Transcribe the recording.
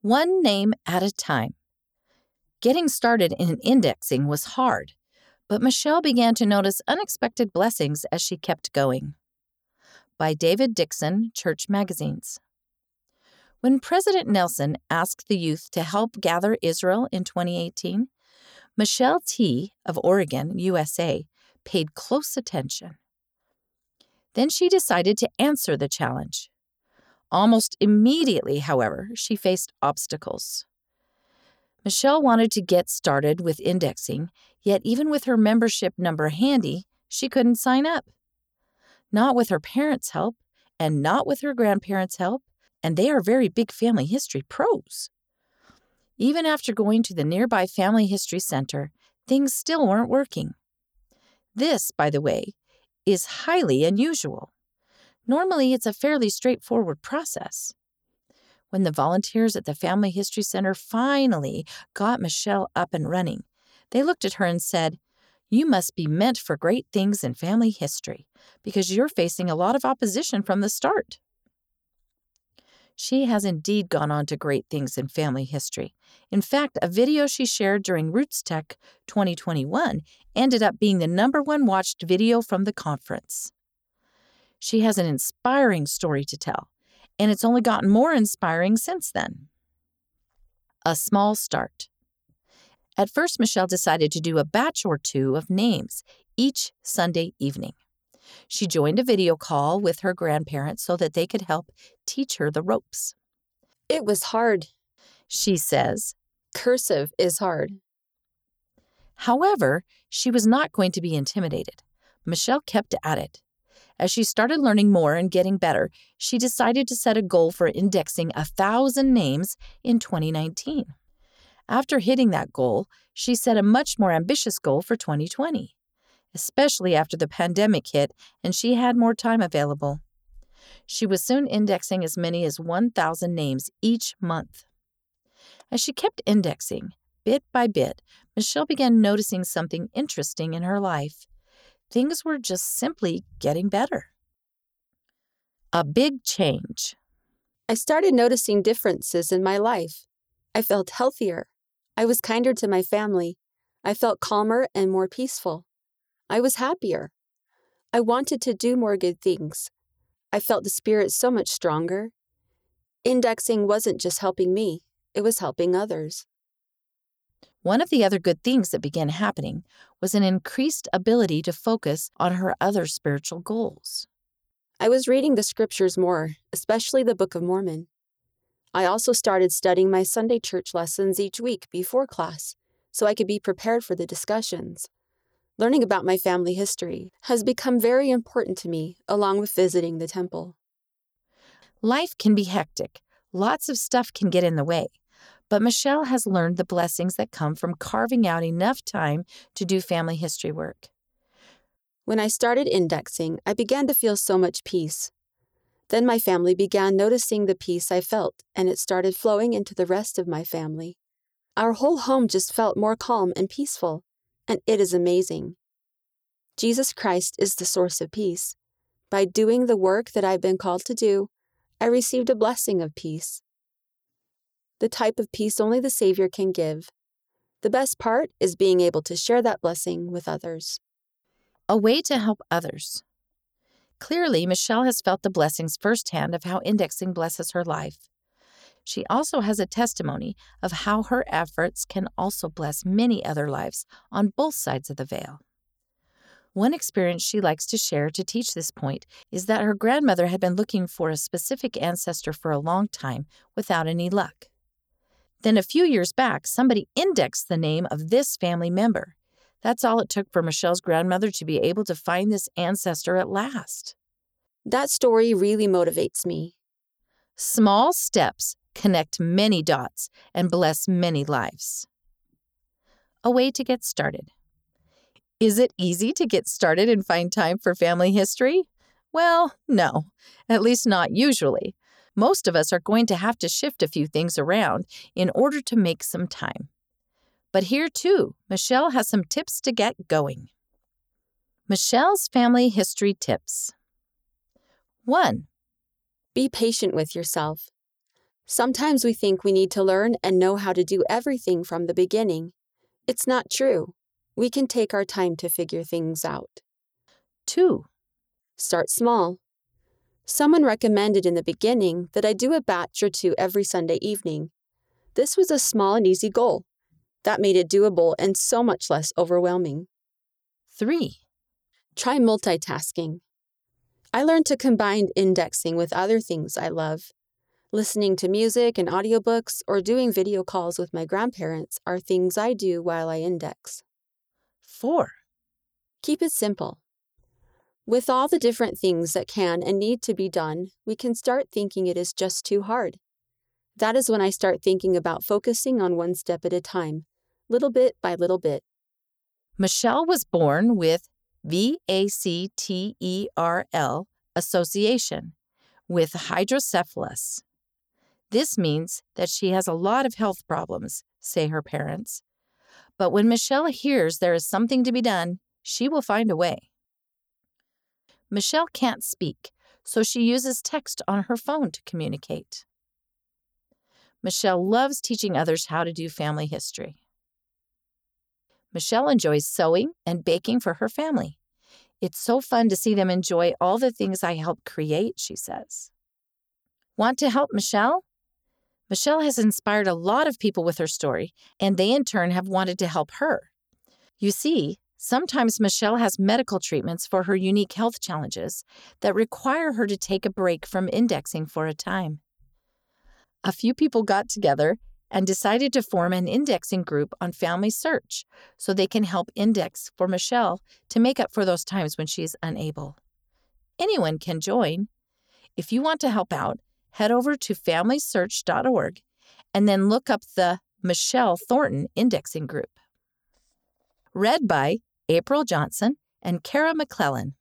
One name at a time. Getting started in indexing was hard, but Michelle began to notice unexpected blessings as she kept going. By David Dixon, Church Magazines. When President Nelson asked the youth to help gather Israel in 2018, Michelle T. of Oregon, USA, paid close attention. Then she decided to answer the challenge. Almost immediately, however, she faced obstacles. Michelle wanted to get started with indexing, yet, even with her membership number handy, she couldn't sign up. Not with her parents' help, and not with her grandparents' help, and they are very big family history pros. Even after going to the nearby Family History Center, things still weren't working. This, by the way, is highly unusual. Normally, it's a fairly straightforward process. When the volunteers at the Family History Center finally got Michelle up and running, they looked at her and said, You must be meant for great things in family history because you're facing a lot of opposition from the start. She has indeed gone on to great things in family history. In fact, a video she shared during RootsTech 2021 ended up being the number one watched video from the conference. She has an inspiring story to tell, and it's only gotten more inspiring since then. A small start. At first, Michelle decided to do a batch or two of names each Sunday evening. She joined a video call with her grandparents so that they could help teach her the ropes. It was hard, she says. Cursive is hard. However, she was not going to be intimidated. Michelle kept at it. As she started learning more and getting better, she decided to set a goal for indexing a thousand names in 2019. After hitting that goal, she set a much more ambitious goal for 2020 especially after the pandemic hit and she had more time available. She was soon indexing as many as 1,000 names each month. As she kept indexing, bit by bit, Michelle began noticing something interesting in her life. Things were just simply getting better. A big change. I started noticing differences in my life. I felt healthier. I was kinder to my family. I felt calmer and more peaceful. I was happier. I wanted to do more good things. I felt the spirit so much stronger. Indexing wasn't just helping me, it was helping others. One of the other good things that began happening was an increased ability to focus on her other spiritual goals. I was reading the scriptures more, especially the Book of Mormon. I also started studying my Sunday church lessons each week before class so I could be prepared for the discussions. Learning about my family history has become very important to me, along with visiting the temple. Life can be hectic. Lots of stuff can get in the way. But Michelle has learned the blessings that come from carving out enough time to do family history work. When I started indexing, I began to feel so much peace. Then my family began noticing the peace I felt, and it started flowing into the rest of my family. Our whole home just felt more calm and peaceful and it is amazing. Jesus Christ is the source of peace. By doing the work that I've been called to do, I received a blessing of peace. The type of peace only the Savior can give. The best part is being able to share that blessing with others. A way to help others. Clearly, Michelle has felt the blessings firsthand of how indexing blesses her life. She also has a testimony of how her efforts can also bless many other lives on both sides of the veil. One experience she likes to share to teach this point is that her grandmother had been looking for a specific ancestor for a long time without any luck. Then a few years back, somebody indexed the name of this family member. That's all it took for Michelle's grandmother to be able to find this ancestor at last. That story really motivates me. Small steps connect many dots, and bless many lives. A way to get started. Is it easy to get started and find time for family history? Well, no, at least not usually. Most of us are going to have to shift a few things around in order to make some time. But here too, Michelle has some tips to get going. Michelle's family history tips 1. Be patient with yourself. Sometimes we think we need to learn and know how to do everything from the beginning. It's not true. We can take our time to figure things out. 2. Start small. Someone recommended in the beginning that I do a batch or two every Sunday evening. This was a small and easy goal. That made it doable and so much less overwhelming. 3. Try multitasking. I learned to combine indexing with other things I love. Listening to music and audiobooks or doing video calls with my grandparents are things I do while I index. 4. Keep it simple. With all the different things that can and need to be done, we can start thinking it is just too hard. That is when I start thinking about focusing on one step at a time, little bit by little bit. Michelle was born with VACTERL association with hydrocephalus. This means that she has a lot of health problems, say her parents. But when Michelle hears there is something to be done, she will find a way. Michelle can't speak, so she uses text on her phone to communicate. Michelle loves teaching others how to do family history. Michelle enjoys sewing and baking for her family. It's so fun to see them enjoy all the things I help create, she says. Want to help Michelle? Michelle has inspired a lot of people with her story, and they in turn have wanted to help her. You see, sometimes Michelle has medical treatments for her unique health challenges that require her to take a break from indexing for a time. A few people got together and decided to form an indexing group on Family Search so they can help index for Michelle to make up for those times when she is unable. Anyone can join. If you want to help out, head over to familysearch.org and then look up the Michelle Thornton Indexing Group. Read by April Johnson and Kara McClellan.